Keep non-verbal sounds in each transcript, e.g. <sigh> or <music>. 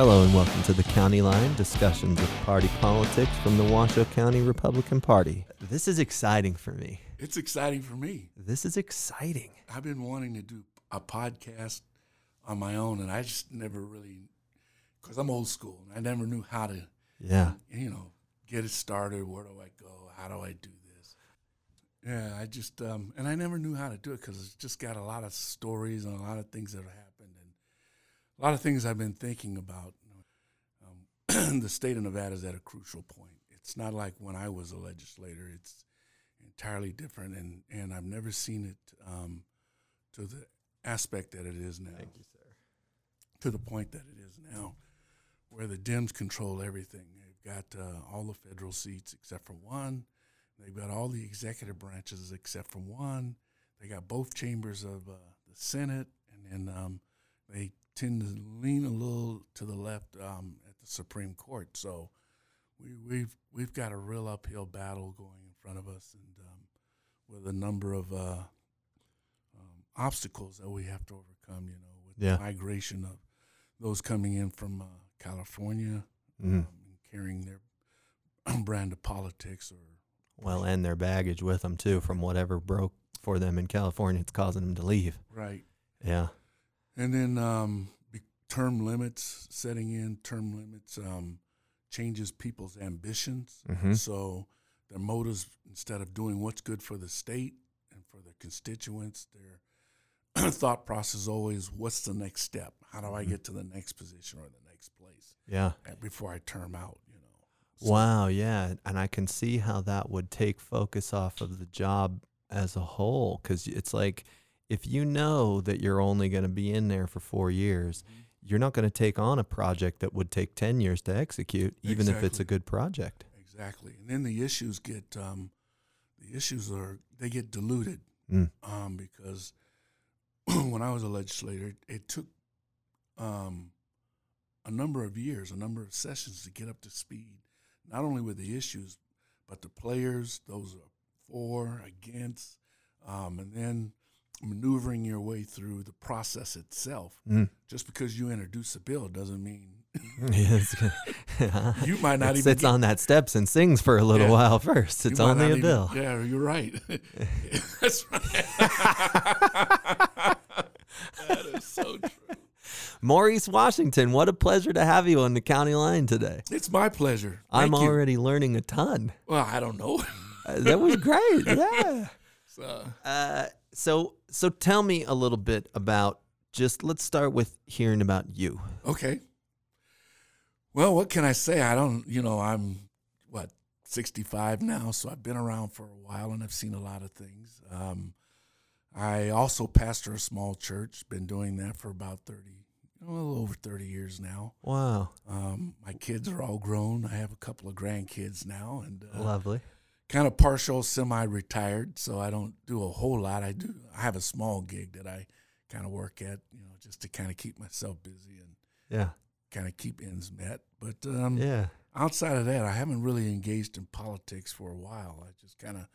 Hello and welcome to the County Line discussions of party politics from the Washoe County Republican Party. This is exciting for me. It's exciting for me. This is exciting. I've been wanting to do a podcast on my own, and I just never really, because I'm old school, and I never knew how to, Yeah. you know, get it started. Where do I go? How do I do this? Yeah, I just, um, and I never knew how to do it because it's just got a lot of stories and a lot of things that have a lot of things I've been thinking about. Um, <clears throat> the state of Nevada is at a crucial point. It's not like when I was a legislator. It's entirely different, and, and I've never seen it um, to the aspect that it is now. Thank you, sir. To the point that it is now, where the Dems control everything. They've got uh, all the federal seats except for one. They've got all the executive branches except for one. They got both chambers of uh, the Senate, and then um, they tend to lean a little to the left um, at the Supreme Court. So we, we've we've got a real uphill battle going in front of us, and um, with a number of uh, um, obstacles that we have to overcome. You know, with Yeah. the migration of those coming in from uh, California, Mhm. um, and carrying their <clears throat> brand of politics or Well, and their baggage with them too from whatever broke for them in California. It's causing them to leave. right. Yeah. And then um, term limits setting in. Term limits um, changes people's ambitions. Mhm. So their motives, instead of doing what's good for the state and for their constituents, their <clears throat> thought process is always, what's the next step? How do I Mhm. get to the next position or the next place Yeah. before I term out? You know. So- Wow, yeah, and I can see how that would take focus off of the job as a whole cuz it's like if you know that you're only going to be in there for 4 years, Mhm. You're not going to take on a project that would take 10 years to execute even if it's a good project. Exactly. And then the issues get um, the issues are they get diluted Mm. um, because <clears throat> when I was a legislator, it took um, a number of years, a number of sessions to get up to speed, not only with the issues, but the players, those are for, against, um, and then maneuvering your way through the process itself. Mm. Just because you introduce a bill doesn't mean <laughs> <laughs> you might not it even sits get- on that steps and sings for a little Yeah. while first. It's only a even- bill. Yeah, you're right. <laughs> That's right. that is so true. Maurice Washington, what a pleasure to have you on the county line today. It's my pleasure. I'm Thank you. already learning a ton. Well, I don't know. Uh, that was great. Yeah. So, Uh, so so tell me a little bit about just let's start with hearing about you. okay. Well, what can I say? I don't, you know, I'm what 65 now, so I've been around for a while and I've seen a lot of things. Um, I also pastor a small church. Been doing that for about 30, a little over 30 years now. Wow, Um, my kids are all grown. I have a couple of grandkids now, and uh, lovely. Kind of partial, semi-retired. So I don't do a whole lot. I do. I have a small gig that I kind of work at, you know, just to kind of keep myself busy and Yeah, kind of keep ends met. But um, yeah, outside of that, I haven't really engaged in politics for a while. I just kind of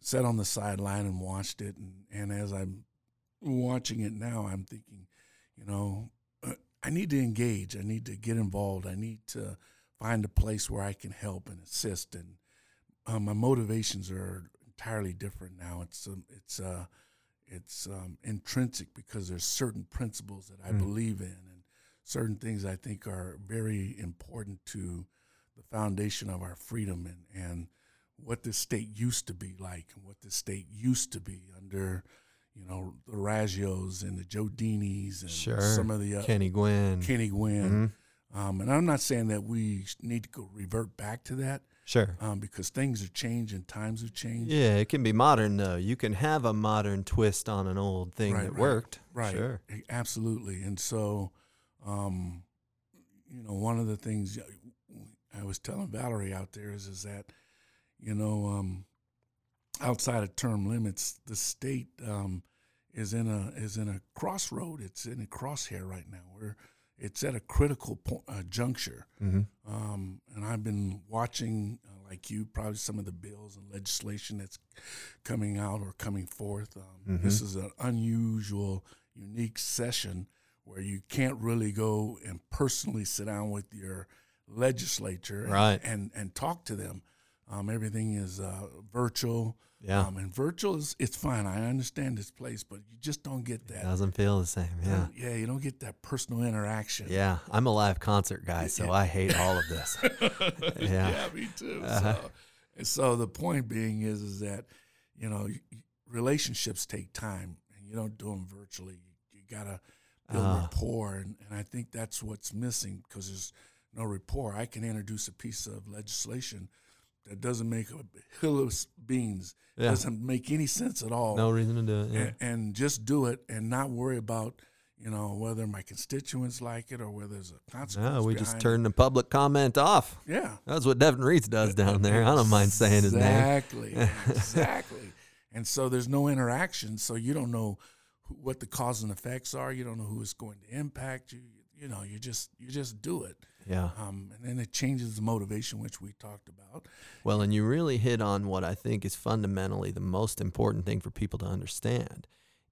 sat on the sideline and watched it, and, and as I'm watching it now, I'm thinking, you know, <clears throat> I need to engage. I need to get involved. I need to find a place where I can help and assist. And uh, my motivations are entirely different now. It's um, it's uh, it's um, intrinsic because there's certain principles that I Mm. believe in, and certain things I think are very important to the foundation of our freedom and, and what this state used to be like and what this state used to be under, you know, the Raggios and the Joe Dinis and Sure. some of the uh, Kenny Guinn. Kenny Guinn. Mhm. Um, and I'm not saying that we need to go revert back to that Sure. um, because things are changing, times have changed. Yeah, it can be modern though. You can have a modern twist on an old thing Right, that right, worked. Right. Sure. Absolutely. And so, um, you know, one of the things I was telling Valerie out there is, is that, you know, um, outside of term limits, the state um, is in a is in a crossroad. It's in a crosshair right now. Where it's at a critical po- uh, juncture. Mm-hmm. Um, and I've been watching, uh, like you, probably some of the bills and legislation that's coming out or coming forth. Um, Mhm. This is an unusual, unique session where you can't really go and personally sit down with your legislature and, and, and talk to them. Um, everything is uh, virtual. Yeah. Um, and virtual is it's fine. I understand its place, but you just don't get that. It Doesn't feel the same. Yeah. yeah, you don't get that personal interaction. Yeah. I'm a live concert guy, so I hate all of this. <laughs> Yeah. yeah, me too. Uh-huh. So, and so the point being is, is that you know relationships take time, and you don't do them virtually. You, you gotta build Ah. rapport, and, and I think that's what's missing because there's no rapport. I can introduce a piece of legislation that doesn't make a hill of beans, Yeah. doesn't make any sense at all, No reason to do it. Yeah. and, and just do it and not worry about. You know whether my constituents like it or whether there's a consequence. No, we just turn it. the public comment off. Yeah, That's what Devon Reese does down there. I don't mind saying his name. Exactly, <laughs> exactly. And so there's no interaction, so you don't know who, what the cause and effects are. You don't know who it's going to impact you. You know, you just you just do it, Yeah. um, and then it changes the motivation, which we talked about. Well, and you really hit on what I think is fundamentally the most important thing for people to understand.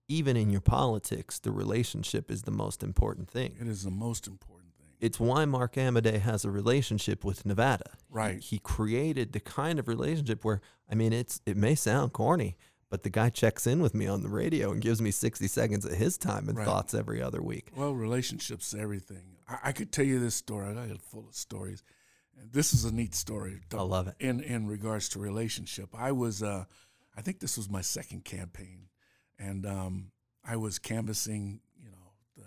Even in your politics, the relationship is the most important thing. It is the most important thing, It's why Mark Amodei has a relationship with Nevada. right? He created the kind of relationship where, I mean, it's it may sound corny, but the guy checks in with me on the radio and gives me 60 seconds of his time and Right. thoughts every other week. Well, relationships, everything. I, I could tell you this story. I got full of stories. This is a neat story. I love it. in in regards to relationship. I was, uh, I think this was my second campaign, and um, I was canvassing, you know, the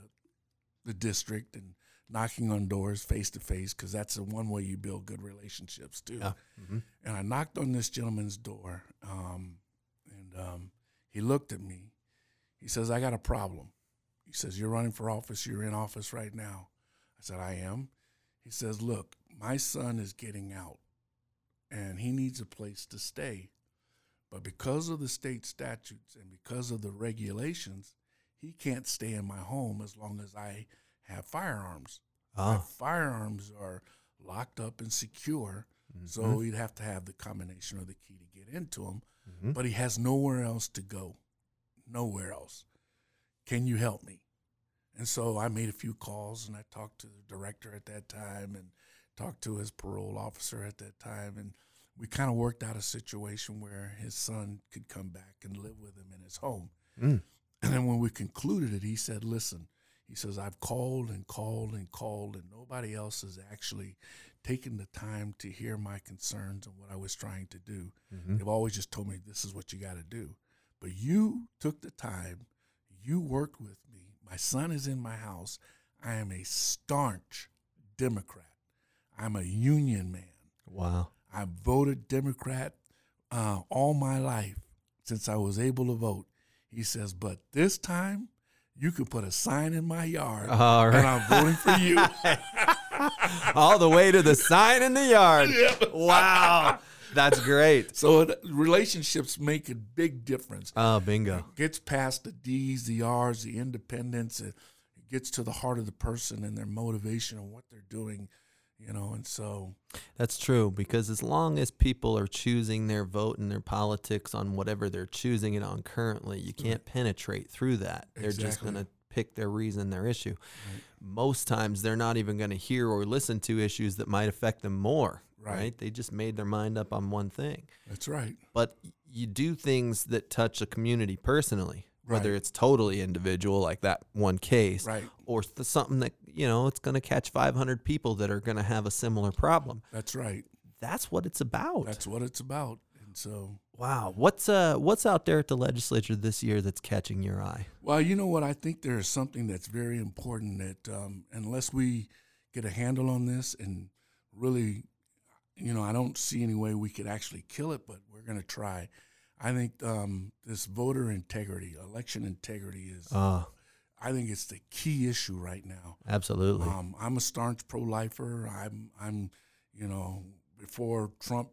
the district and knocking on doors face to face because that's the one way you build good relationships too. Yeah. hmm And I knocked on this gentleman's door, um, um, he looked at me. He says, "I got a problem." He says, "You're running for office. You're in office right now." I said, "I am." He says, "Look, my son is getting out, and he needs a place to stay, but because of the state statutes and because of the regulations, he can't stay in my home as long as I have firearms. Oh, firearms are locked up and secure." Mm-hmm. So he'd have to have the combination or the key to get into them. Mhm. But he has nowhere else to go. Nowhere else. Can you help me? And so I made a few calls and I talked to the director at that time and talked to his parole officer at that time. And we kind of worked out a situation where his son could come back and live with him in his home. Mm. And then when we concluded it, he said, Listen, he says, I've called and called and called, and nobody else has actually taken the time to hear my concerns and what I was trying to do. Mhm. They've always just told me, This is what you got to do. But you took the time, you worked with me. My son is in my house. I am a staunch Democrat, I'm a union man. Wow. I voted Democrat uh, all my life since I was able to vote. He says, but this time you could put a sign in my yard All and. I'm voting for you. <laughs> All the way to the sign in the yard. <laughs> Wow. That's great. so it, relationships make a big difference. Oh, bingo. It gets past the D's, the R's, the independence. It, it gets to the heart of the person and their motivation and what they're doing, you know. And so, That's true because as long as people are choosing their vote and their politics on whatever they're choosing it on currently, you can't penetrate through that. They're just going to pick their reason, their issue. Most times they're not even going to hear or listen to issues that might affect them more, Right. right? They just made their mind up on one thing. that's right. But you do things that touch a community personally, whether Right. it's totally individual like that one case Right. or th- something that, you know, it's going to catch 500 people that are going to have a similar problem. That's right. That's what it's about. That's what it's about. And so, Wow, what's uh what's out there at the legislature this year that's catching your eye? Well, you know what? I think there is something that's very important that um, unless we get a handle on this and really, you know, I don't see any way we could actually kill it, but we're going to try. I think um, this voter integrity, election integrity is, Oh, I think it's the key issue right now. absolutely. Um, I'm a staunch pro-lifer. I'm, I'm, you know, before Trump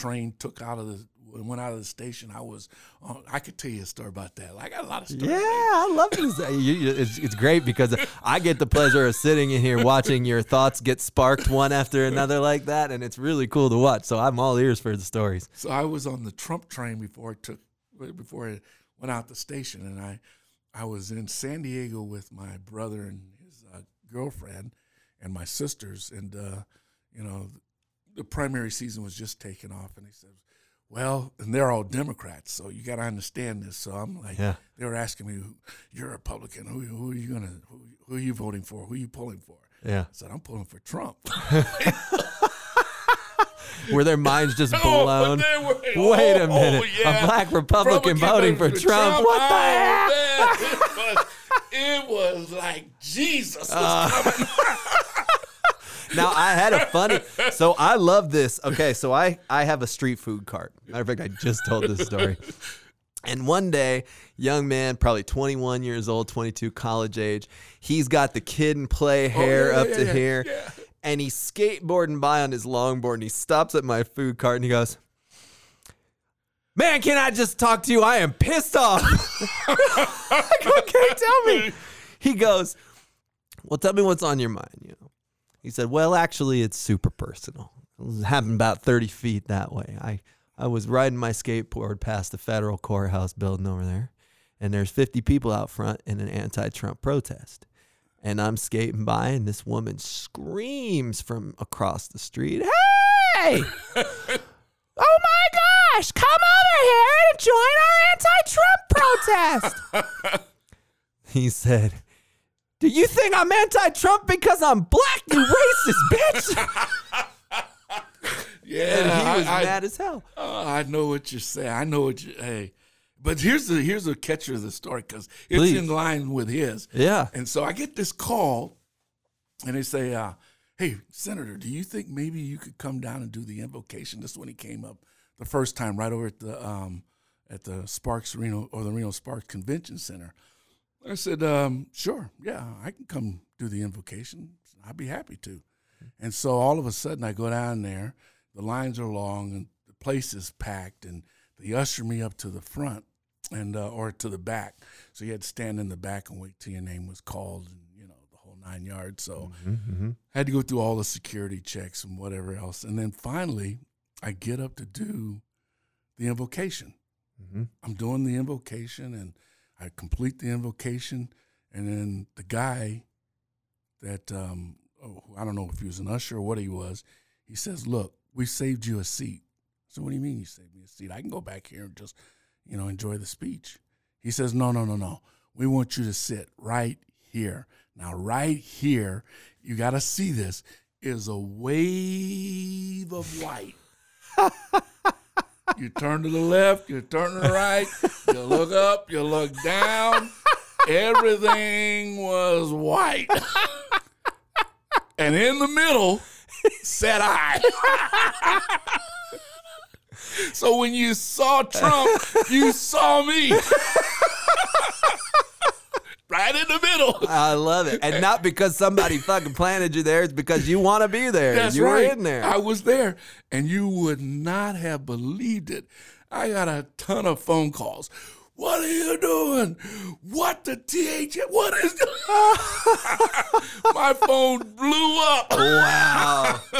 train took out of the went out of the station, I was. Uh, I could tell you a story about that. I got a lot of stories. yeah, I love this. You- it's, it's great because I get the pleasure of sitting in here watching your thoughts get sparked one after another like that, and it's really cool to watch. So I'm all ears for the stories. So I was on the Trump train before it took before it went out the station, and I I was in San Diego with my brother and his uh, girlfriend and my sisters, and uh, you know, the primary season was just taking off, and he said, "Well," and they're all Democrats, so you got to understand this. So I'm like, Yeah. they were asking me, "You're a Republican. Who, who are you gonna? Who, who are you voting for? Who are you pulling for?" Yeah. I said, "I'm pulling for Trump." <laughs> <laughs> Were their minds just Oh, blown? they were- Wait a oh, minute. yeah. A black Republican voting for Trump. What the heck? Oh, It was, it was like Jesus was Uh, coming. <laughs> Now I had a funny. So I love this. Okay, so I I have a street food cart. Matter of fact, I just told this story. And one day, young man, probably 21 years old, 22, college age, he's got the Kid 'n Play oh, hair Oh, yeah, up yeah, to yeah, here, yeah. and he's skateboarding by on his longboard, and he stops at my food cart and he goes, "Man, can I just talk to you? I am pissed off." <laughs> Okay, tell me. <laughs> He goes, "Well, tell me what's on your mind." You know, he said, "Well, actually, it's super personal. It happened about 30 feet that way. I I was riding my skateboard past the federal courthouse building over there, and there's 50 people out front in an anti-Trump protest." And I'm skating by, and this woman screams from across the street, Hey! <laughs> oh my gosh, come over here and join our anti Trump protest. <laughs> he said, Do you think I'm anti Trump because I'm black, you racist bitch? <laughs> Yeah, he was I, I- mad as hell. oh, I know what you're saying. I know what you. Hey, but here's the here's the catcher of the story because it's Please. in line with his. Yeah. And so I get this call, and they say, uh, "Hey, Senator, do you think maybe you could come down and do the invocation?" This is when he came up the first time, right over at the um, at the Sparks Reno or the Reno Sparks Convention Center. I said, um, "Sure, yeah, I can come do the invocation. I'd be happy to." And so all of a sudden, I go down there. The lines are long, and the place is packed, and they usher me up to the front and uh, or to the back. So you had to stand in the back and wait till your name was called, and you know the whole nine yards. So Mm-hmm. had to go through all the security checks and whatever else, and then finally I get up to do the invocation. Mm-hmm. I'm doing the invocation, and I complete the invocation, and then the guy that um, oh, I don't know if he was an usher or what he was, he says, "Look, we saved you a seat." So what do you mean you saved me a seat? I can go back here and just, you know, enjoy the speech. He says, "No, no, no, no. We want you to sit right here. Now, right here, you got to see this is a wave of light." You turn to the left, you turn to the right, you look up, you look down. Everything was white. <laughs> And in the middle sat I. so when you saw Trump, you saw me. right in the middle. I love it. And not because somebody fucking planted you there, it's because you want to be there. That's you right. were in there. I was there, and you would not have believed it. I got a ton of phone calls. What are you doing? What the TH? What is? <laughs> My phone blew up. wow. <laughs>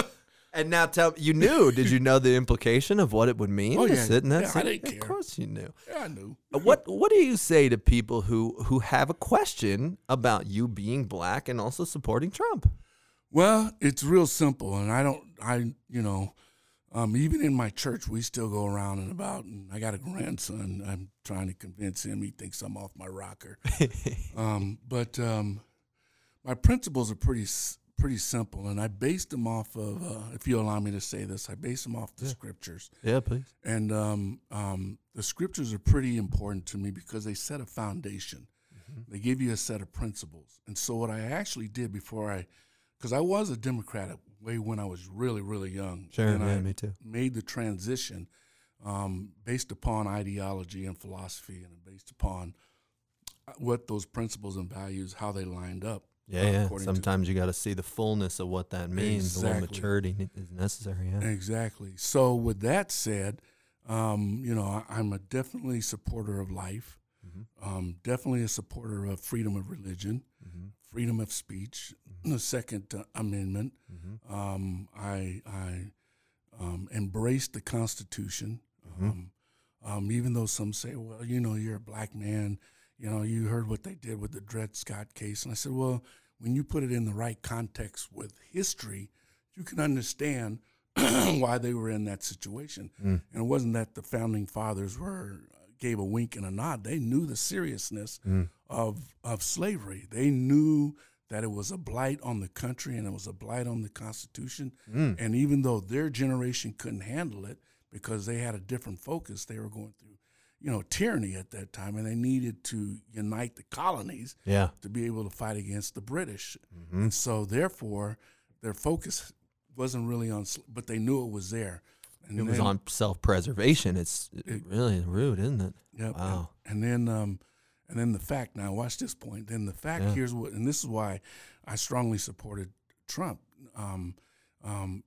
And now tell you knew. Did you know the implication of what it would mean Oh, to yeah. sit in that Yeah, I didn't Of care. course you knew. Yeah, I knew. Uh, What What do you say to people who who have a question about you being black and also supporting Trump? Well, it's real simple, and I don't. I you know, um, even in my church, we still go around and about. And I got a grandson. I'm trying to convince him. He thinks I'm off my rocker. <laughs> um, but um, my principles are pretty pretty simple, and I based them off of. Uh, if you allow me to say this, I base them off the scriptures, Yeah, please. and um, um, the scriptures are pretty important to me because they set a foundation. They give you a set of principles, and so what I actually did before I, because I was a Democrat way when I was really really young. Sure, and yeah, I me too. Made the transition um, based upon ideology and philosophy, and based upon uh, what those principles and values, how they lined up. Yeah, uh, yeah. Sometimes you got to see the fullness of what that means. Exactly. maturity is necessary. Yeah. Exactly. So, with that said, um, you know, I, I'm a definitely supporter of life. Mhm. Um, definitely a supporter of freedom of religion, Mhm. freedom of speech, the Second uh, Amendment. Mhm. Um, I, I um, embrace the Constitution, Mhm. um, um, even though some say, well, you know, you're a black man, you know, you heard what they did with the Dred Scott case. And I said, well, when you put it in the right context with history, you can understand <clears throat> why they were in that situation. Mm. And it wasn't that the founding fathers were gave a wink and a nod. They knew the seriousness Mm. of of slavery. They knew that it was a blight on the country and it was a blight on the Constitution. Mm. And even though their generation couldn't handle it because they had a different focus, they were going through, you know, tyranny at that time, and they needed to unite the colonies Yeah. to be able to fight against the British. Mhm. And so, therefore, their focus wasn't really on, sl- but they knew it was there. And It was on self preservation. It's It- really rude, isn't it? Yep. Wow. And, and then um and then the fact now watch this point. Then the fact Yeah. here's what and this is why I strongly supported Trump. Um um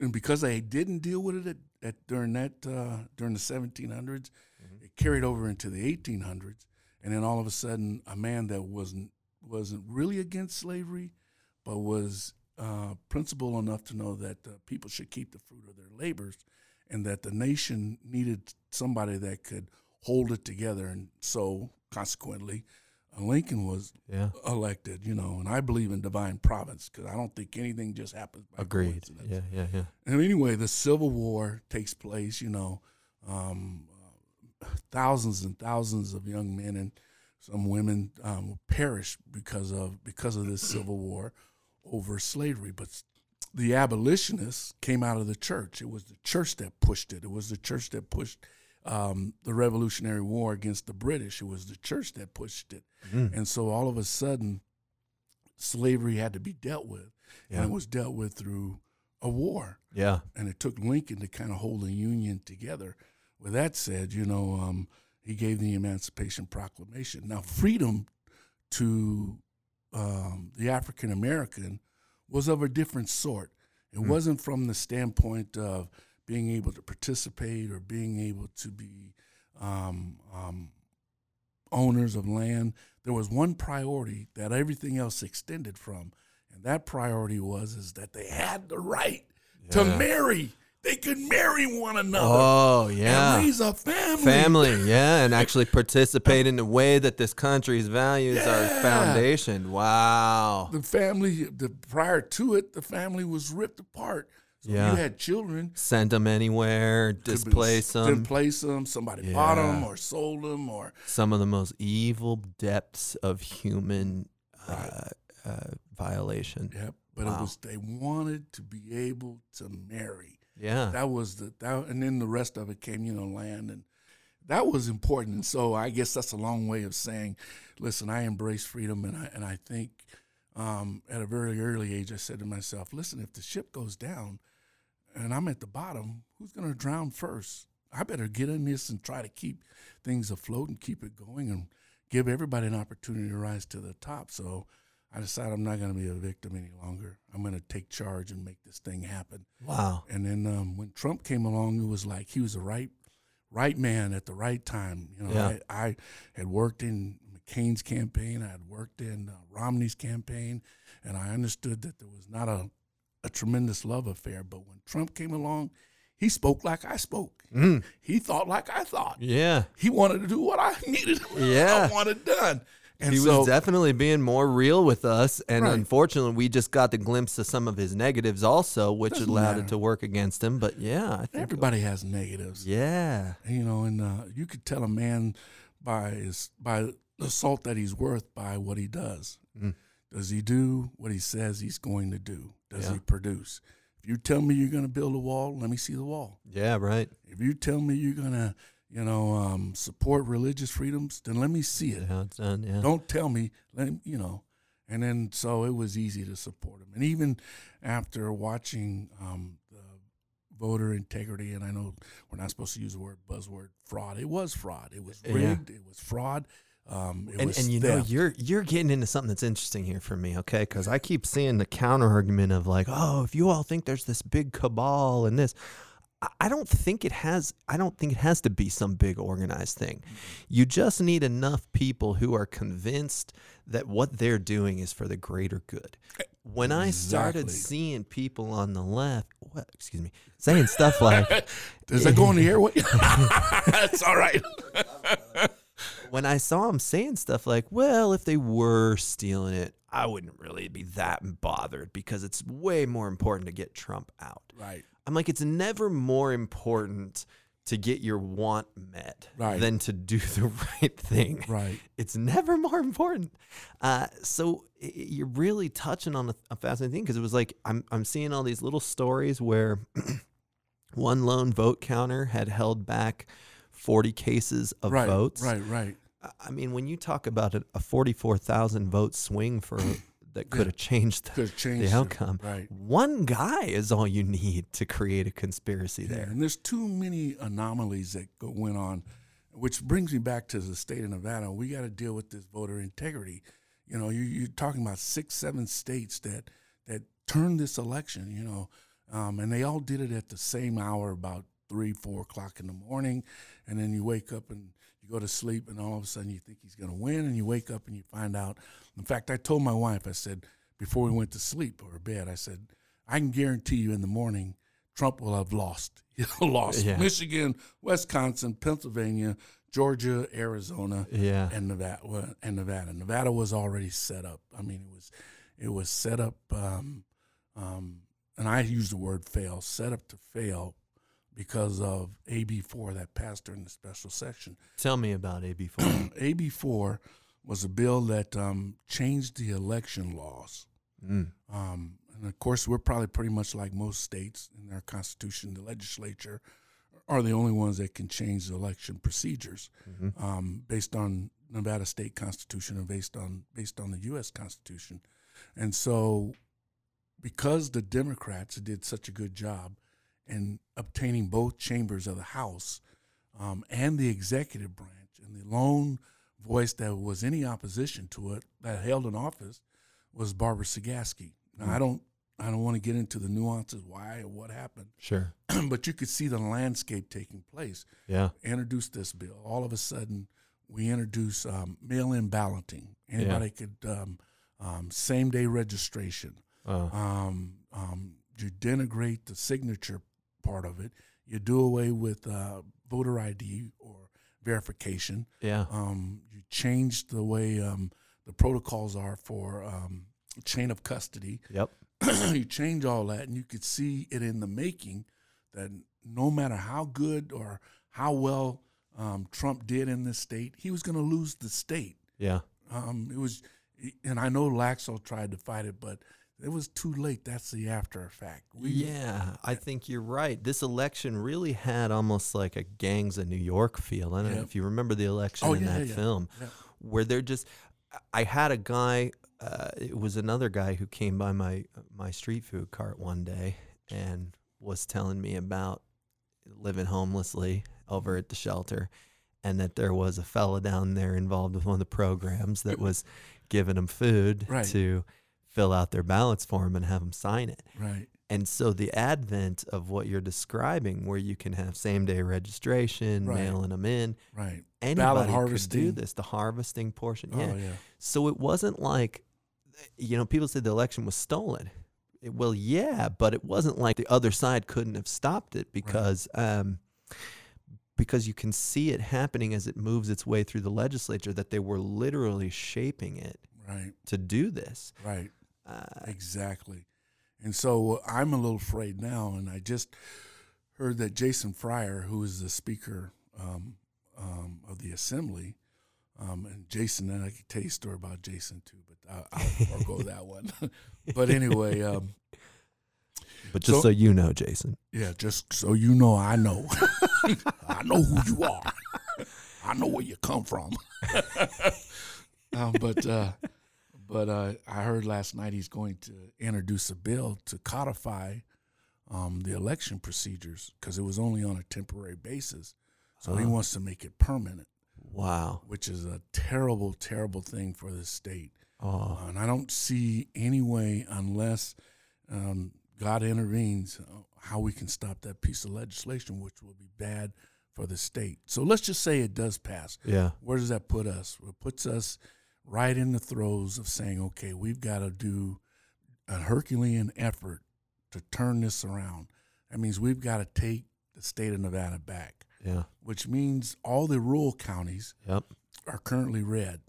and because they didn't deal with it at, at during that uh, during the 1700s, Mhm. it carried over into the 1800s, and then all of a sudden, a man that wasn't wasn't really against slavery, but was uh, principled enough to know that uh, people should keep the fruit of their labors, and that the nation needed somebody that could hold it together, and so consequently, uh, Lincoln was Yeah. elected. You know, and I believe in divine providence because I don't think anything just happens. By Agreed. coincidence. Yeah, yeah, yeah. And anyway, the Civil War takes place. You know, um, uh, thousands and thousands of young men and some women um, perish because of because of this Civil War over slavery. But the abolitionists came out of the church. It was the church that pushed it. It was the church that pushed um, the Revolutionary War against the British. It was the church that pushed it. Mm. And so all of a sudden, slavery had to be dealt with, Yeah. and it was dealt with through a war Yeah. and it took Lincoln to kind of hold the Union together. With that said, you know, um, he gave the Emancipation Proclamation. Now, freedom to um, the African American was of a different sort. It Hmm. wasn't from the standpoint of being able to participate or being able to be um, um, owners of land. There was one priority that everything else extended from, and that priority was is that they had the right to marry. They could marry one another Oh, and yeah. raise a family. Family, yeah, and <laughs> actually participate in the way that this country's values are foundation. Wow. The family, the prior to it, the family was ripped apart. So Yeah. you had children. Send them anywhere, displace them. Displace them. Somebody bought them or sold them or Some of the most evil depths of human uh, uh, violation. yep. But Wow. it was they wanted to be able to marry. Yeah. That was the that, and then the rest of it came, you know, land and that was important. And so I guess that's a long way of saying, listen, I embrace freedom, and I and I think um, at a very early age, I said to myself, listen, if the ship goes down and I'm at the bottom, who's going to drown first? I better get in this and try to keep things afloat and keep it going and give everybody an opportunity to rise to the top. So I decided I'm not going to be a victim any longer. I'm going to take charge and make this thing happen. wow. And then um, when Trump came along, it was like he was the right, right man at the right time. You know, Yeah. I, I had worked in McCain's campaign, I had worked in uh, Romney's campaign, and I understood that there was not a, a tremendous love affair. But when Trump came along, he spoke like I spoke. Mm. He thought like I thought. Yeah. He wanted to do what I <laughs> needed. Yeah. I wanted done. And he so, was definitely being more real with us, and Right. unfortunately, we just got the glimpse of some of his negatives also, which Doesn't allowed matter. it to work against him. But yeah, I think everybody has negatives. Yeah, you know, and uh, you could tell a man by his by the salt that he's worth by what he does. Mm. Does he do what he says he's going to do? Does Yeah. he produce? If you tell me you're going to build a wall, let me see the wall. yeah, right. If you tell me you're going to, you know, um, support religious freedoms, then let me see it. Yeah, done. Yeah, Don't tell me, let him, you know. And then so it was easy to support him. And even after watching um, the voter integrity, and I know we're not supposed to use the word buzzword fraud. It was fraud. It was Yeah. rigged. It was fraud. Um, it and was and you know you're you're getting into something that's interesting here for me, okay? Because I keep seeing the counter argument of like, oh, if you all think there's this big cabal and this. I- don't think it has. I don't think it has to be some big organized thing. Mm-hmm. You just need enough people who are convinced that what they're doing is for the greater good. When I started seeing people on the left, what, excuse me, saying stuff like, <laughs> Does that go on the airway? <laughs> That's all right. when I saw him saying stuff like, "Well, if they were stealing it, I wouldn't really be that bothered because it's way more important to get Trump out." right. I'm like, it's never more important to get your want met Right. than to do <laughs> the right thing. Right. It's never more important. Uh, so i- i- you're really touching on a, a fascinating thing because it was like I'm I'm seeing all these little stories where <clears throat> one lone vote counter had held back 40 cases of right. votes. Right. Right. I- mean, when you talk about a, a 44,000 vote swing for <coughs> that could have changed the, Could change the it. outcome. Right. One guy is all you need to create a conspiracy Yeah, there. and there's too many anomalies that go, went on, which brings me back to the state of Nevada. We got to deal with this voter integrity. You know, you, you're talking about six, seven states that that turned this election. You know, um, and they all did it at the same hour, about three, four o'clock in the morning, and then you wake up and you go to sleep, and all of a sudden you think he's going to win, and you wake up and you find out. In fact, I told my wife, I said before we went to sleep or bed, I said, I can guarantee you in the morning Trump will have lost. <laughs> He'll lost Yeah. Michigan, Wisconsin, Pennsylvania, Georgia, Arizona, Yeah. and Nevada. And Nevada. Nevada was already set up. I mean, it was it was set up. Um, um, and I use the word fail, set up to fail, because of AB four that passed during the special session. Tell me about AB4. <clears throat> AB four was a bill that um, changed the election laws. mm. Um, and of course, we're probably pretty much like most states in their constitution. The legislature are the only ones that can change the election procedures Mhm. um, based on Nevada state constitution and based on based on the U.S. Constitution. And so, because the Democrats did such a good job in obtaining both chambers of the House um, and the executive branch, and the lone voice that was any opposition to it that held an office was Barbara Cegavske. Now, I don't I don't want to get into the nuances why or what happened, <clears throat> Sure. but you could see the landscape taking place Yeah. introduce this bill. All of a sudden, we introduce um, mail-in balloting. Anybody could um, um, same-day registration. Uh, Um, um, you denigrate the signature part of it. You do away with uh, voter ID or verification. yeah. Um, you change the way um, the protocols are for um, chain of custody Yep. <clears throat> you change all that and you could see it in the making that no matter how good or how well um, Trump did in this state, he was going to lose the state. Yeah. Um, it was, and I know Laxalt tried to fight it, but it was too late. That's the after effect. We, yeah, I think you're right. This election really had almost like a Gangs of New York feel. I don't know if you remember the election Oh, in yeah, that yeah. film, Yeah. where they're just. I had a guy. Uh, it was another guy who came by my my street food cart one day and was telling me about living homelessly over at the shelter, and that there was a fella down there involved with one of the programs that was giving them food Right. to fill out their ballots form and have them sign it. Right. And so the advent of what you're describing, where you can have same day registration, Right. mailing them in, Right. anybody could do this. The harvesting portion, Oh, yeah. yeah. So it wasn't like, you know, people said the election was stolen. It- well, yeah, but it wasn't like the other side couldn't have stopped it because, um, because you can see it happening as it moves its way through the legislature that they were literally shaping it Right. to do this. Right. Uh, Exactly. And so I'm a little afraid now, and I just heard that Jason Frierson, who is the Speaker um, um, of the Assembly, um, and Jason, and I could tell you a story about Jason too, but I, I'll forego that one. <laughs> but anyway, um, but just so, So- you know, Jason, yeah, just so you know, I know, <laughs> I know who you are. <laughs> I know where you come from. um, but uh, but uh, I heard last night he's going to introduce a bill to codify um, the election procedures because it was only on a temporary basis. So he Oh. wants to make it permanent, wow. which is a terrible, terrible thing for the state. Oh, Uh, and I don't see any way unless um, God intervenes uh, how we can stop that piece of legislation, which will be bad for the state. So let's just say it does pass. yeah. Where does that put us? It puts us right in the throes of saying, okay, we've got to do a Herculean effort to turn this around. That means we've got to take the state of Nevada back, Yeah. which means all the rural counties Yep. are currently red.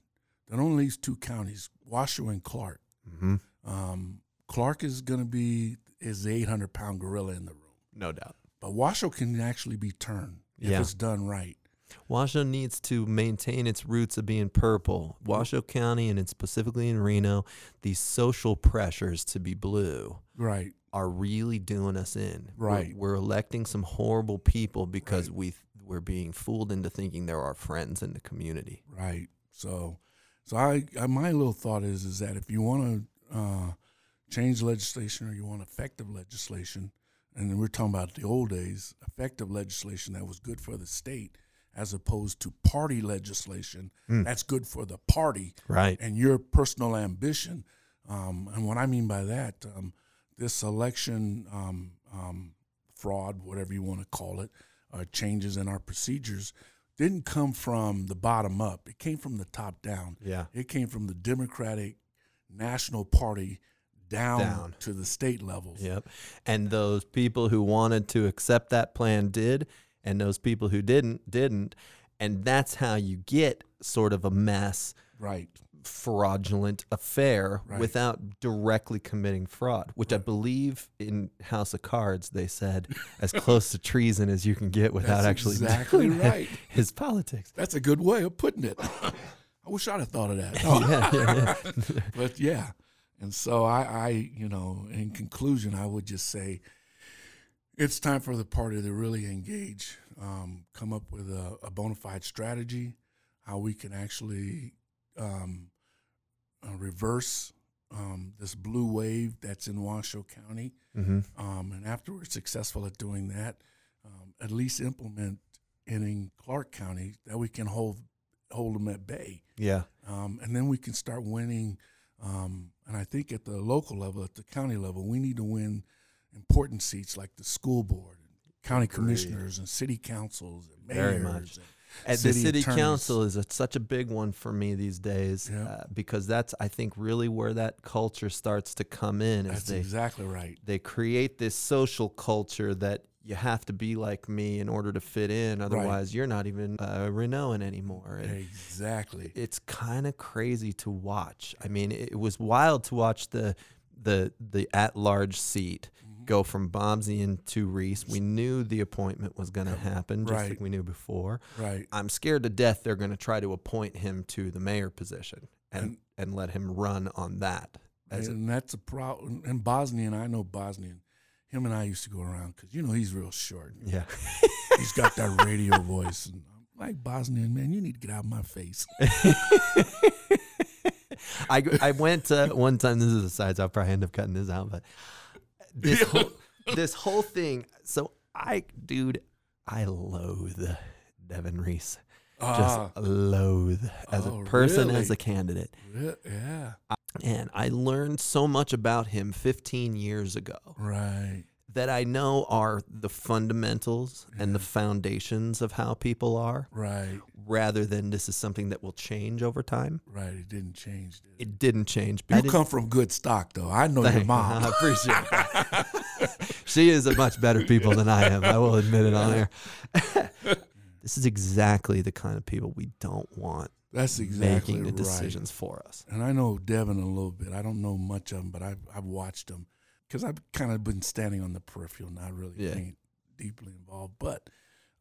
That only leaves two counties, Washoe and Clark. Mm-hmm. Um, Clark is going to be is the 800 pound gorilla in the room, No doubt. but Washoe can actually be turned if Yeah. it's done right. Washoe needs to maintain its roots of being purple. Washoe County, and specifically in Reno, these social pressures to be blue Right, are really doing us in. We're- Right. We're, electing some horrible people because Right. we we're being fooled into thinking they're our friends in the community. right. So, so I, I my little thought is is that if you want to uh, change legislation or you want effective legislation, and we're talking about the old days, effective legislation that was good for the state, as opposed to party legislation Mm. that's good for the party Right. and your personal ambition. Um, and what I mean by that, um, this election um, um, fraud, whatever you want to call it, uh, changes in our procedures didn't come from the bottom up. It came from the top down. Yeah. It came from the Democratic National Party down, Down. to the state levels. Yep. And those people who wanted to accept that plan did, and those people who didn't didn't. And that's how you get sort of a mess, Right. fraudulent affair Right. without directly committing fraud, which I believe in House of Cards they said as close to treason as you can get without That's actually exactly right. <laughs> his politics. That's a good way of putting it. <laughs> I wish I'd have thought of that. <laughs> yeah, yeah, yeah. but yeah, and so I, I, you know, in conclusion, I would just say it's time for the party to really engage, um, come up with a, a bona fide strategy, how we can actually um, uh, reverse um, this blue wave that's in Washoe County, hmm um, and after we're successful at doing that, um, at least implement it in Clark County that we can hold hold them at bay yeah. um, and then we can start winning. Um, and I think at the local level, at the county level, we need to win important seats like the school board, and county Agreed. commissioners, and city councils, and Very mayors. much. and- And the city city attorneys. council is a, such a big one for me these days Yeah. uh, because that's I think really where that culture starts to come in That's they exactly right. they create this social culture that you have to be like me in order to fit in otherwise you're not even uh, Renoan anymore and Exactly. it's kind of crazy to watch I mean it, was wild to watch the the the at large seat. Go from Bobzien to Reese we knew the appointment was going to happen just Right. like we knew before Right. I'm scared to death they're going to try to appoint him to the mayor position and And- and let him run on that. As a, and that's a problem. And Bobzien, I know Bobzien. Him and I used to go around because you know he's real short. yeah. <laughs> He's got that radio <laughs> voice. And I'm like Bobzien man, you need to get out of my face. <laughs> I, I went uh, one time. This is a side. So I'll probably end up cutting this out. But this Yeah. whole <laughs> this whole thing. So I, dude, I loathe Devon Reese. Just Ah, loathe as Oh, a person, as a candidate. re- yeah. And I learned so much about him 15 years ago Right. That I know are the fundamentals and the foundations of how people are, Right. rather than this is something that will change over time. Right. It didn't change. Did it? It didn't change. You come from good stock, though. I know your Thank- mom. <laughs> I appreciate that. <laughs> she is a much better people than I am. I will admit it on air. <laughs> this is exactly the kind of people we don't want That's exactly making the right. decisions for us. And I know Devon a little bit. I don't know much of him, but I've I've watched him because I've kind of been standing on the peripheral, not really Yeah. being deeply involved. But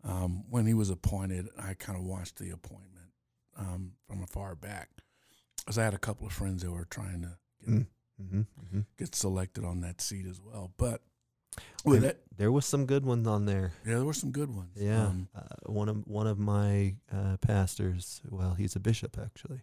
um, when he was appointed, I kind of watched the appointment um, from afar back, because I had a couple of friends that were trying to get, Mm. hmm hmm get selected on that seat as well. But with it, There was some good ones on there. yeah, there were some good ones. Yeah, Um, uh, one of one of my uh, pastors. Well, he's a bishop actually,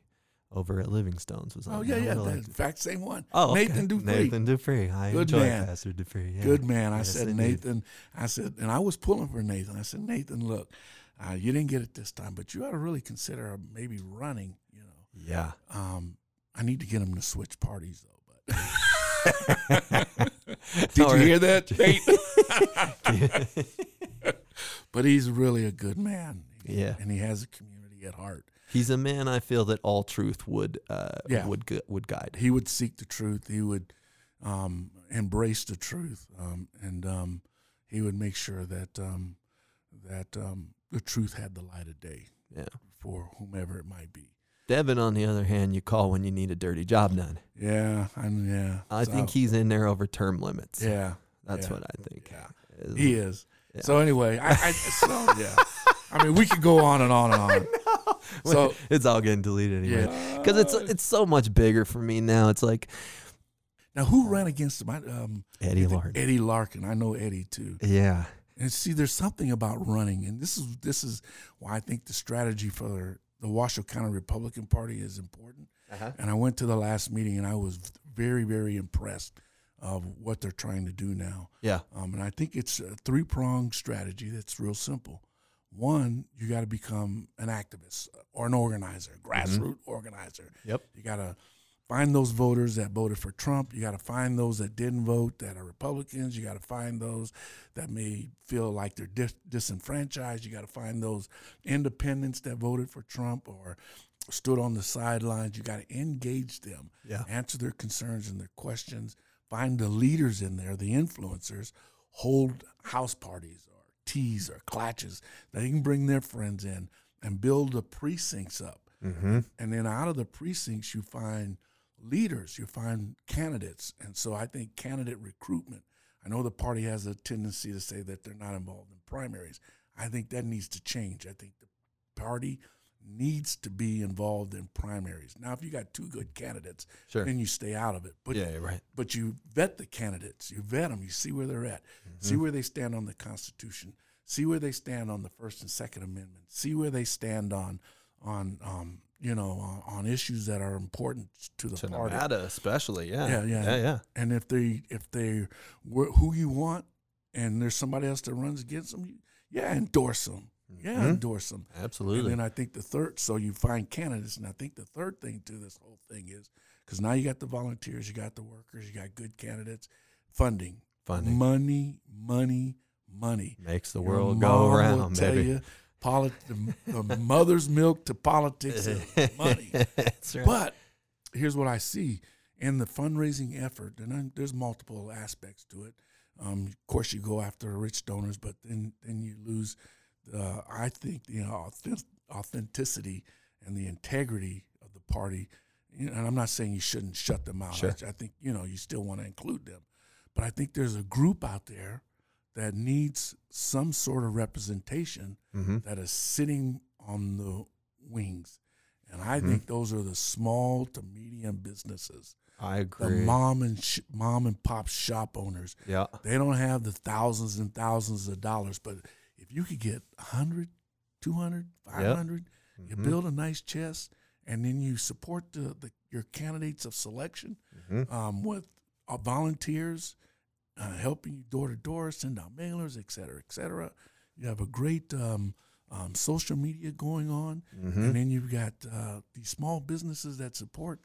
over at Livingstone's was on. oh yeah, yeah. would've that- in fact, same one. Oh, okay. Nathan Dupree. Nathan Dupree. I Good enjoy man. Pastor Dupree. Yeah. Good man. I Yes, said, indeed. Nathan, I said, and I was pulling for Nathan. I said, Nathan, look, uh, you didn't get it this time, but you ought to really consider maybe running, you know. Yeah. Um, I need to get him to switch parties, though. But <laughs> did you hear that, Nate? <laughs> <laughs> but he's really a good man. Yeah. And he has a community at heart. He's a man I feel that all truth would uh, Yeah. would gu- would guide. He would seek the truth. He would um, embrace the truth, um, and um, he would make sure that um, that um, the truth had the light of day. Yeah. for whomever it might be. Devon, on the other hand, you call when you need a dirty job done. Yeah, I'm yeah. I So, think he's in there over term limits. yeah, That's yeah, what I think. yeah. He is. Yeah. So anyway, I, I so <laughs> yeah. I mean, we could go on and on and on. <laughs> So <laughs> it's all getting deleted anyway. yeah. Because it's it's so much bigger for me now. It's like Now, who ran against him? I, um, Eddie Larkin. Eddie Larkin. I know Eddie too. Yeah. And see, there's something about running, and this is this is why I think the strategy for the Washoe County Republican Party is important. Uh-huh. And I went to the last meeting, and I was very, very impressed of what they're trying to do now. Yeah. Um, and I think it's a three pronged strategy that's real simple. One, you got to become an activist or an organizer, mm-hmm. grassroots organizer. Yep. You got to find those voters that voted for Trump. You got to find those that didn't vote that are Republicans. You got to find those that may feel like they're dis- disenfranchised. You got to find those independents that voted for Trump or stood on the sidelines. You got to engage them, Yeah. answer their concerns and their questions. Find the leaders in there, the influencers, hold house parties or teas or clatches. They can bring their friends in and build the precincts up. Mm-hmm. And then out of the precincts, you find leaders, you find candidates. And so I think candidate recruitment, I know the party has a tendency to say that they're not involved in primaries. I think that needs to change. I think the party needs to be involved in primaries. Now, if you got two good candidates, Sure. then you stay out of it. But yeah, right. but you vet the candidates, you vet them, you see where they're at, see where they stand on the Constitution, see where they stand on the First and Second Amendment, see where they stand on on um, you know on, on issues that are important to the To party. Nevada, especially. Yeah. Yeah, yeah. Yeah. Yeah. And if they if they were who you want, and there's somebody else that runs against them, you, yeah, endorse them. Yeah, Mhm. endorse them. Absolutely. And then I think the third, so you find candidates, and I think the third thing to this whole thing is because now you got the volunteers, you got the workers, you got good candidates, funding, Funding money, money, money. makes the world go around, tell baby. You, polit- the, the mother's milk to politics is <laughs> money. Right. But here's what I see in the fundraising effort, and then there's multiple aspects to it. Um, of course, you go after rich donors, but then then you lose. Uh, I think the authentic, authenticity and the integrity of the party. You know, and I'm not saying you shouldn't shut them out. Sure. I, I think you know you still want to include them, but I think there's a group out there that needs some sort of representation mm-hmm. that is sitting on the wings. And I Mhm. think those are the small to medium businesses, I agree. the mom and sh- mom and pop shop owners. yeah. They don't have the thousands and thousands of dollars, but if you could get 100, 200, 500, you Mhm. build a nice chest, and then you support the, the your candidates of selection Mhm. um, with uh, volunteers uh, helping you door to door, send out mailers, et cetera, et cetera. You have a great um, um, social media going on, Mhm. and then you've got uh, these small businesses that support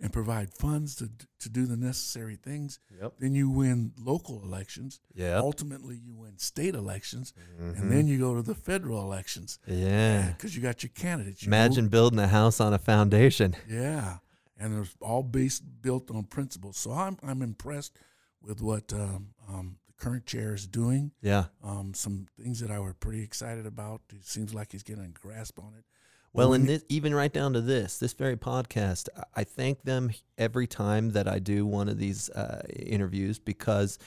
and provide funds to to do the necessary things. Yep. Then you win local elections. Yep. Ultimately, you win state elections, Mhm. and then you go to the federal elections yeah. because you got your candidates. You Imagine building a house on a foundation. <laughs> yeah, and it's all based built on principles. So I'm I'm impressed with what um, um, the current chair is doing. Yeah. Um, some things that I were pretty excited about. It seems like he's getting a grasp on it. Well, and this, even right down to this, this very podcast, I- I thank them every time that I do one of these uh, interviews because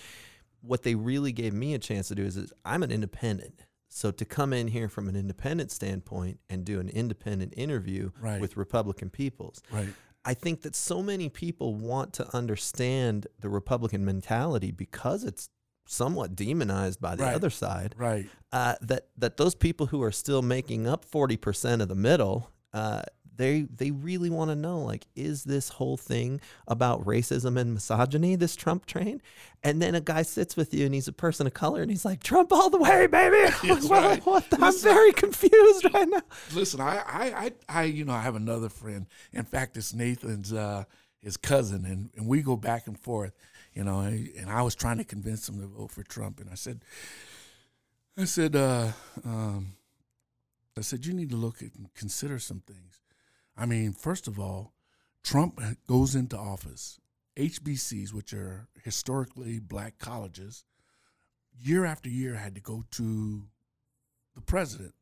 what they really gave me a chance to do is, is I'm an independent. So to come in here from an independent standpoint and do an independent interview Right. with Republican peoples, Right. I think that so many people want to understand the Republican mentality because it's somewhat demonized by the Right. other side Right. uh, that that those people who are still making up forty percent of the middle, uh, they they really want to know like, is this whole thing about racism and misogyny, this Trump train? And then a guy sits with you and he's a person of color and he's like, Trump all the way, baby. <laughs> Like, "Well, right. what the- I'm very confused right now. Listen, I, I, I, I, you know, I have another friend. In fact, it's Nathan's uh, his cousin, and, and we go back and forth. You know, and I was trying to convince him to vote for Trump, and I said, I said, uh, um, I said, you need to look at and consider some things. I mean, first of all, Trump goes into office. HBCs, which are historically black colleges, year after year had to go to the president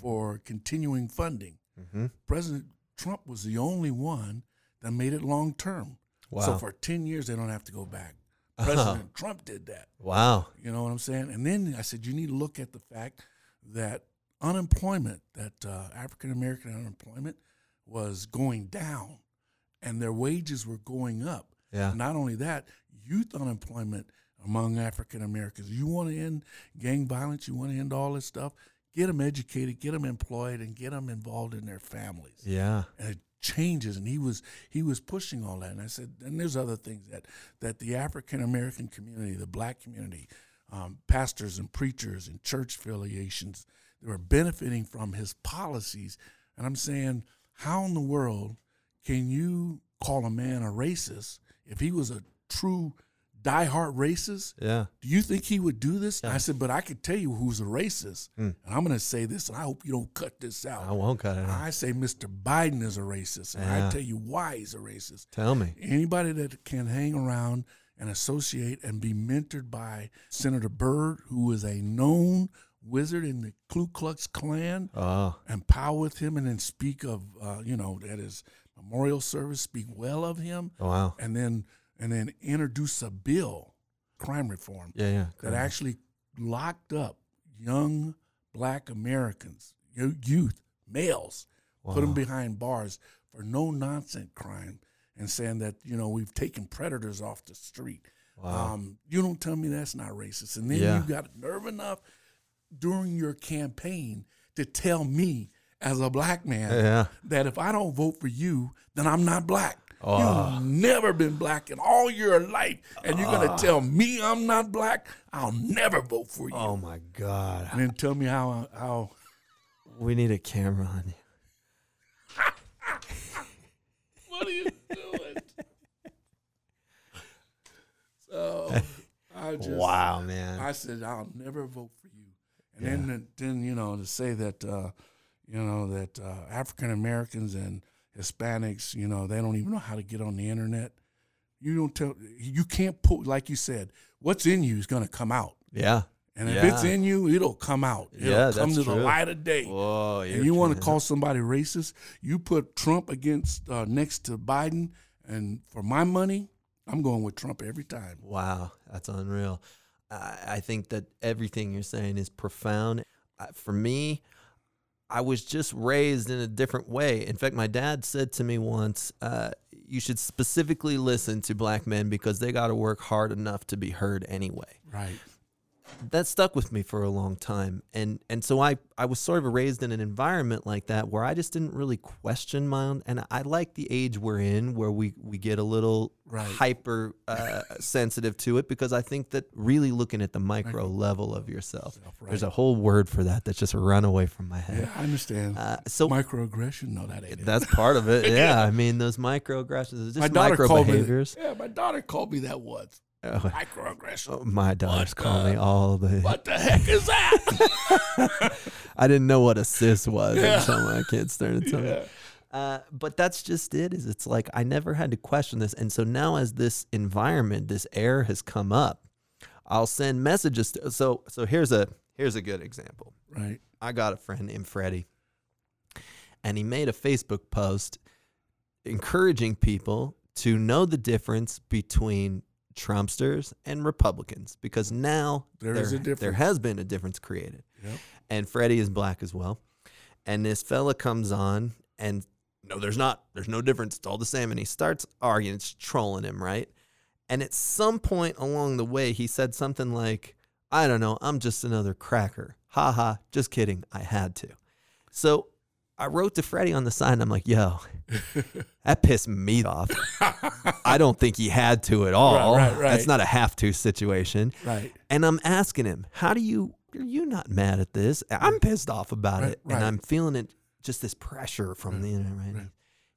for continuing funding. Mm-hmm. President Trump was the only one that made it long term. Wow. So for 10 years, they don't have to go back. President Trump did that. wow. You know what I'm saying? And then I said, you need to look at the fact that unemployment, that uh, African American unemployment was going down and their wages were going up. Yeah. Not only that, youth unemployment among African Americans. You want to end gang violence, you want to end all this stuff, get them educated, get them employed, and get them involved in their families Yeah. and it changes and he was he was pushing all that. And i said and there's other things that that the african american community the black community um, pastors and preachers and church affiliations were benefiting from his policies. And i'm saying how in the world can you call a man a racist if he was a true diehard racist Yeah. do you think he would do this? Yeah. I said, but I could tell you who's a racist. Mm. And I'm going to say this, and I hope you don't cut this out. I won't cut it out. I say Mr. Biden is a racist, and Yeah. I tell you why he's a racist. Tell me. Anybody that can hang around and associate and be mentored by Senator Byrd, who is a known wizard in the Ku Klux Klan, Oh. and power with him, and then speak of, uh, you know, at his memorial service, speak well of him, Oh, wow. and then and then introduce a bill, crime reform, Yeah. Yeah. that actually locked up young black Americans, youth, males, put them behind bars for no nonsense crime and saying that, you know, we've taken predators off the street. Wow. Um, you don't tell me that's not racist. And then Yeah. you got nerve enough during your campaign to tell me as a black man yeah. that if I don't vote for you, then I'm not black. Oh. You've never been black in all your life, and you're gonna tell me I'm not black. I'll never vote for you. Oh my God. And then tell me how how We need a camera on you. <laughs> what are you doing? so I just wow, man. I said I'll never vote for you. And then then you know to say that uh, you know that uh, African Americans and Hispanics, you know, they don't even know how to get on the internet. You don't tell you can't put like you said, what's in you is gonna come out. yeah. And if Yeah. it's in you, it'll come out. It'll Yeah, come to the light of day. Whoa. and you want to call somebody racist? You put Trump against uh, next to Biden, and for my money, I'm going with Trump every time. Wow, that's unreal. I, I think that everything you're saying is profound. Uh, for me, I was just raised in a different way. In fact, my dad said to me once, uh, "You should specifically listen to black men because they got to work hard enough to be heard anyway." Right. That stuck with me for a long time and and so i i was sort of raised in an environment like that where i just didn't really question my own and i like the age we're in where we we get a little Right. hyper uh, sensitive to it because i think that really looking at the micro level of yourself Right. there's a whole word for that that's just run away from my head yeah, I understand. uh, so Microaggression? No, that ain't it. that's part of it <laughs> yeah i mean those microaggressions is my just daughter micro called me. behaviors Yeah, my daughter called me that once. Oh, Microaggression. oh, my daughters What call me all the What the heck is that? <laughs> I didn't know what a cis was Yeah. until my kids started telling me. Uh, but that's just it. Is it's like I never had to question this, and so now as this environment, this air has come up, I'll send messages. To, so so here's a here's a good example. Right. I got a friend named Freddie, and he made a Facebook post encouraging people to know the difference between Trumpsters and Republicans because now There is a There has been a difference created Yep. and Freddie is black as well. And this fella comes on and no, there's not. There's no difference. It's all the same. And he starts arguing, it's trolling him, right? And at some point along the way, he said something like, I don't know, I'm just another cracker. Ha ha, just kidding. I had to. So I wrote to Freddie on the side and I'm like, yo, <laughs> that pissed me off. I don't think he had to at all. Right, right, right. That's not a have to situation. right. And I'm asking him, how do you, are you not mad at this? I'm pissed off about it. And I'm feeling it, just this pressure from the internet.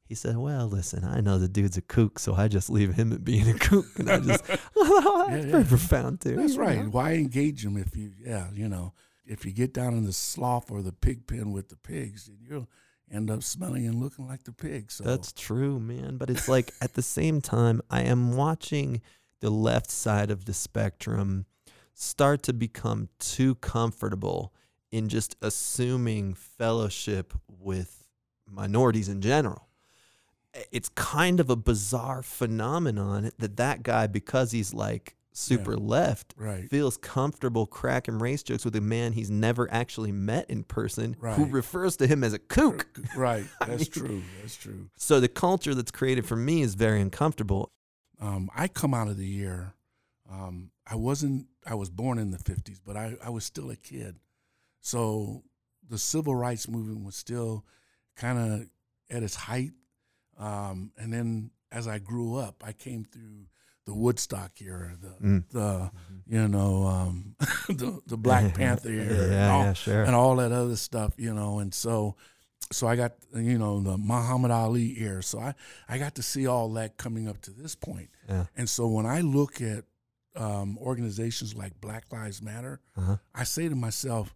He said, well, listen, I know the dude's a kook, so I just leave him at being a kook. And I just, <laughs> <laughs> well, that's Yeah, very profound too. That's right. know? Why engage him if you, yeah, you know, if you get down in the slough or the pig pen with the pigs, then you'll end up smelling and looking like the pigs. So That's true, man. But it's like at the same time, I am watching the left side of the spectrum start to become too comfortable in just assuming fellowship with minorities in general. It's kind of a bizarre phenomenon that that guy, because he's like super Yeah. left, Right. feels comfortable cracking race jokes with a man he's never actually met in person who refers to him as a kook. Right. <laughs> That's mean- true. That's true. So the culture that's created for me is very uncomfortable. Um, I come out of the year. Um, I wasn't. I was born in the '50s, but I, I was still a kid. So the civil rights movement was still kind of at its height. Um, and then as I grew up, I came through the Woodstock era, the Mm. the you know um, <laughs> the the Black <laughs> Panther era, and all- yeah, sure. and all that other stuff, you know. And so, so I got you know the Muhammad Ali era. So I I got to see all that coming up to this point. Yeah. And so when I look at um, organizations like Black Lives Matter, Uh-huh. I say to myself,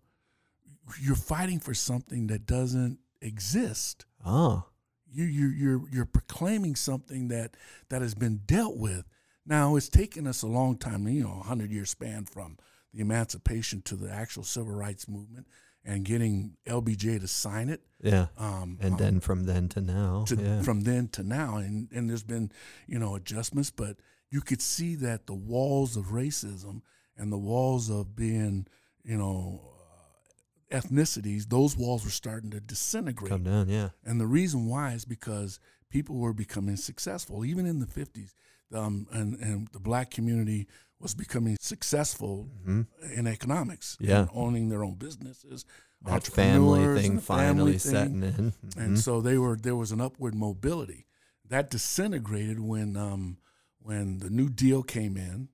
you're fighting for something that doesn't exist. Oh, You you you're you're proclaiming something that that has been dealt with. Now it's taken us a long time, you know, a hundred year span from the emancipation to the actual civil rights movement and getting LBJ to sign it. yeah. Um, And um, then from then to now, to, yeah. from then to now, and and there's been you know adjustments, but you could see that the walls of racism and the walls of being you know uh, ethnicities, those walls were starting to disintegrate. come down, yeah. And the reason why is because people were becoming successful, even in the 50s. Um, and, and the black community was becoming successful hmm in economics, Yeah. and owning their own businesses. That family thing and finally family thing. setting in. And Mhm. so they were there was an upward mobility that disintegrated when um, when the New Deal came in.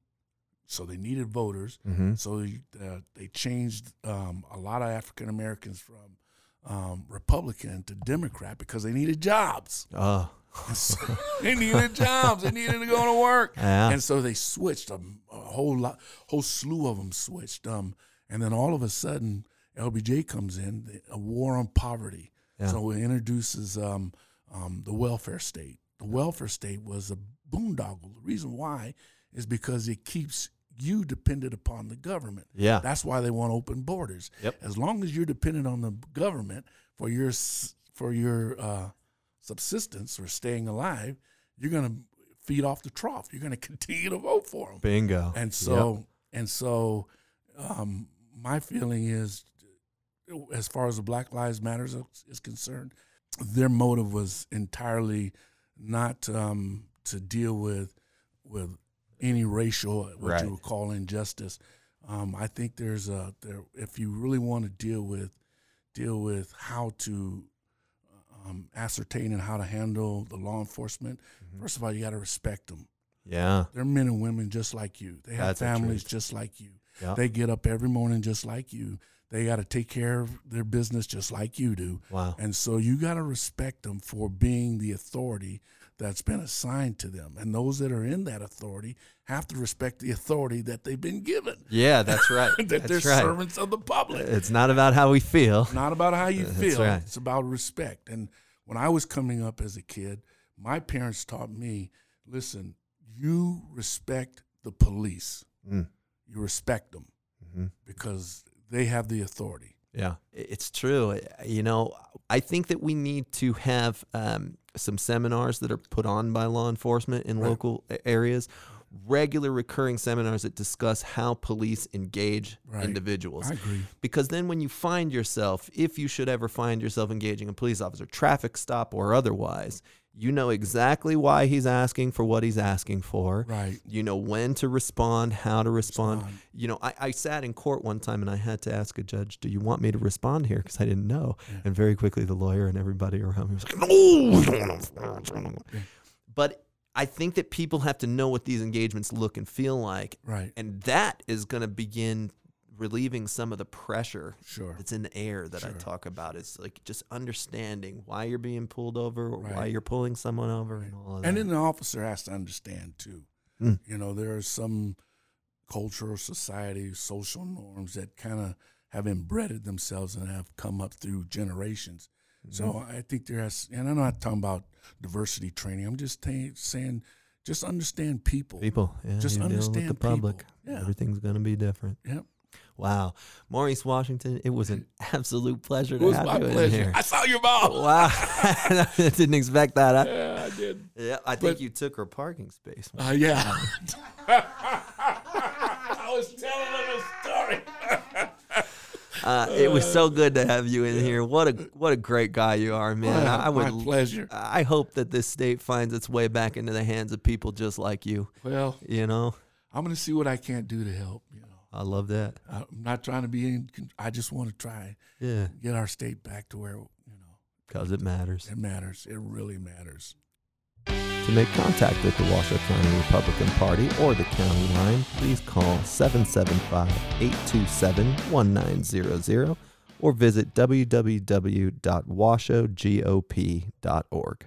So they needed voters. Mhm. So uh, they changed um, a lot of African Americans from um, Republican to Democrat because they needed jobs. Oh, And so <laughs> they needed jobs. They needed to go to work. yeah. And so they switched. A, a whole lot, whole slew of them switched. Um, and then all of a sudden, LBJ comes in, the- a war on poverty. Yeah. So it introduces um, um, the welfare state. The welfare state was a boondoggle. The reason why is because it keeps you dependent upon the government. yeah. That's why they want open borders. Yep. As long as you're dependent on the government for your for your uh, subsistence or staying alive, you're going to feed off the trough. You're going <laughs> to continue to vote for them. Bingo. And Yep. so and so, um, my feeling is, as far as the Black Lives Matters is- is concerned, their motive was entirely not um, to deal with with any racial what Right. you would call injustice. Um, I think there's a there if you really want to deal with deal with how to um, ascertain and how to handle the law enforcement. Mhm. First of all, you got to respect them. yeah. They're men and women just like you. They have That's families just like you. Yeah. They get up every morning just like you. They got to take care of their business just like you do. Wow. And so you got to respect them for being the authority that's been assigned to them. And those that are in that authority have to respect the authority that they've been given. Yeah, that's right. <laughs> that they're right. servants of the public. It's not about how we feel. not about how you That's feel. right. It's about respect. And when I was coming up as a kid, my parents taught me, listen, you respect the police. Mm. You respect them Mhm. because they have the authority. Yeah, it's true. You know, I think that we need to have um, some seminars that are put on by law enforcement in Right. local areas, regular recurring seminars that discuss how police engage Right. individuals. I agree. Because then, when you find yourself, if you should ever find yourself engaging a police officer, traffic stop or otherwise, you know exactly why he's asking for what he's asking for. Right. You know when to respond, how to respond. Respond. You know, I, I sat in court one time and I had to ask a judge, "Do you want me to respond here?" Because I didn't know. Yeah. And very quickly, the lawyer and everybody around me was like, "No." we don't know." Yeah. But I think that people have to know what these engagements look and feel like, Right. and that is going to begin relieving some of the pressure Sure. that's in the air that I talk about. It's like just understanding why you're being pulled over or why you're pulling someone over and all. And then the officer has to understand too. Mm. You know, there are some cultural, society, social norms that kind of have embedded themselves and have come up through generations. So Mm-hmm. I think there has, and I'm not talking about diversity training. I'm just ta- saying, just understand people. people, yeah, Just you deal with understand the public. people. Yeah. Everything's going to be different. Yep. Wow. Maurice Washington, it was an absolute pleasure to have you in pleasure. here. I saw your mom. Wow. <laughs> I didn't expect that. Huh? Yeah, I did. Yeah, I think But- you took her parking space. Uh, yeah. <laughs> I was telling them a story. <laughs> Uh, it was so good to have you in here. What a what a great guy you are, man. Well, I, I would my pleasure. I hope that this state finds its way back into the hands of people just like you. Well, You know, I'm going to see what I can't do to help. I love that. I'm not trying to be in. I just want to try Yeah, get our state back to where you know because it matters. it matters. It really matters. To make contact with the Washoe County Republican Party or the county line, please call 775 827 1900 or visit www.washogop.org.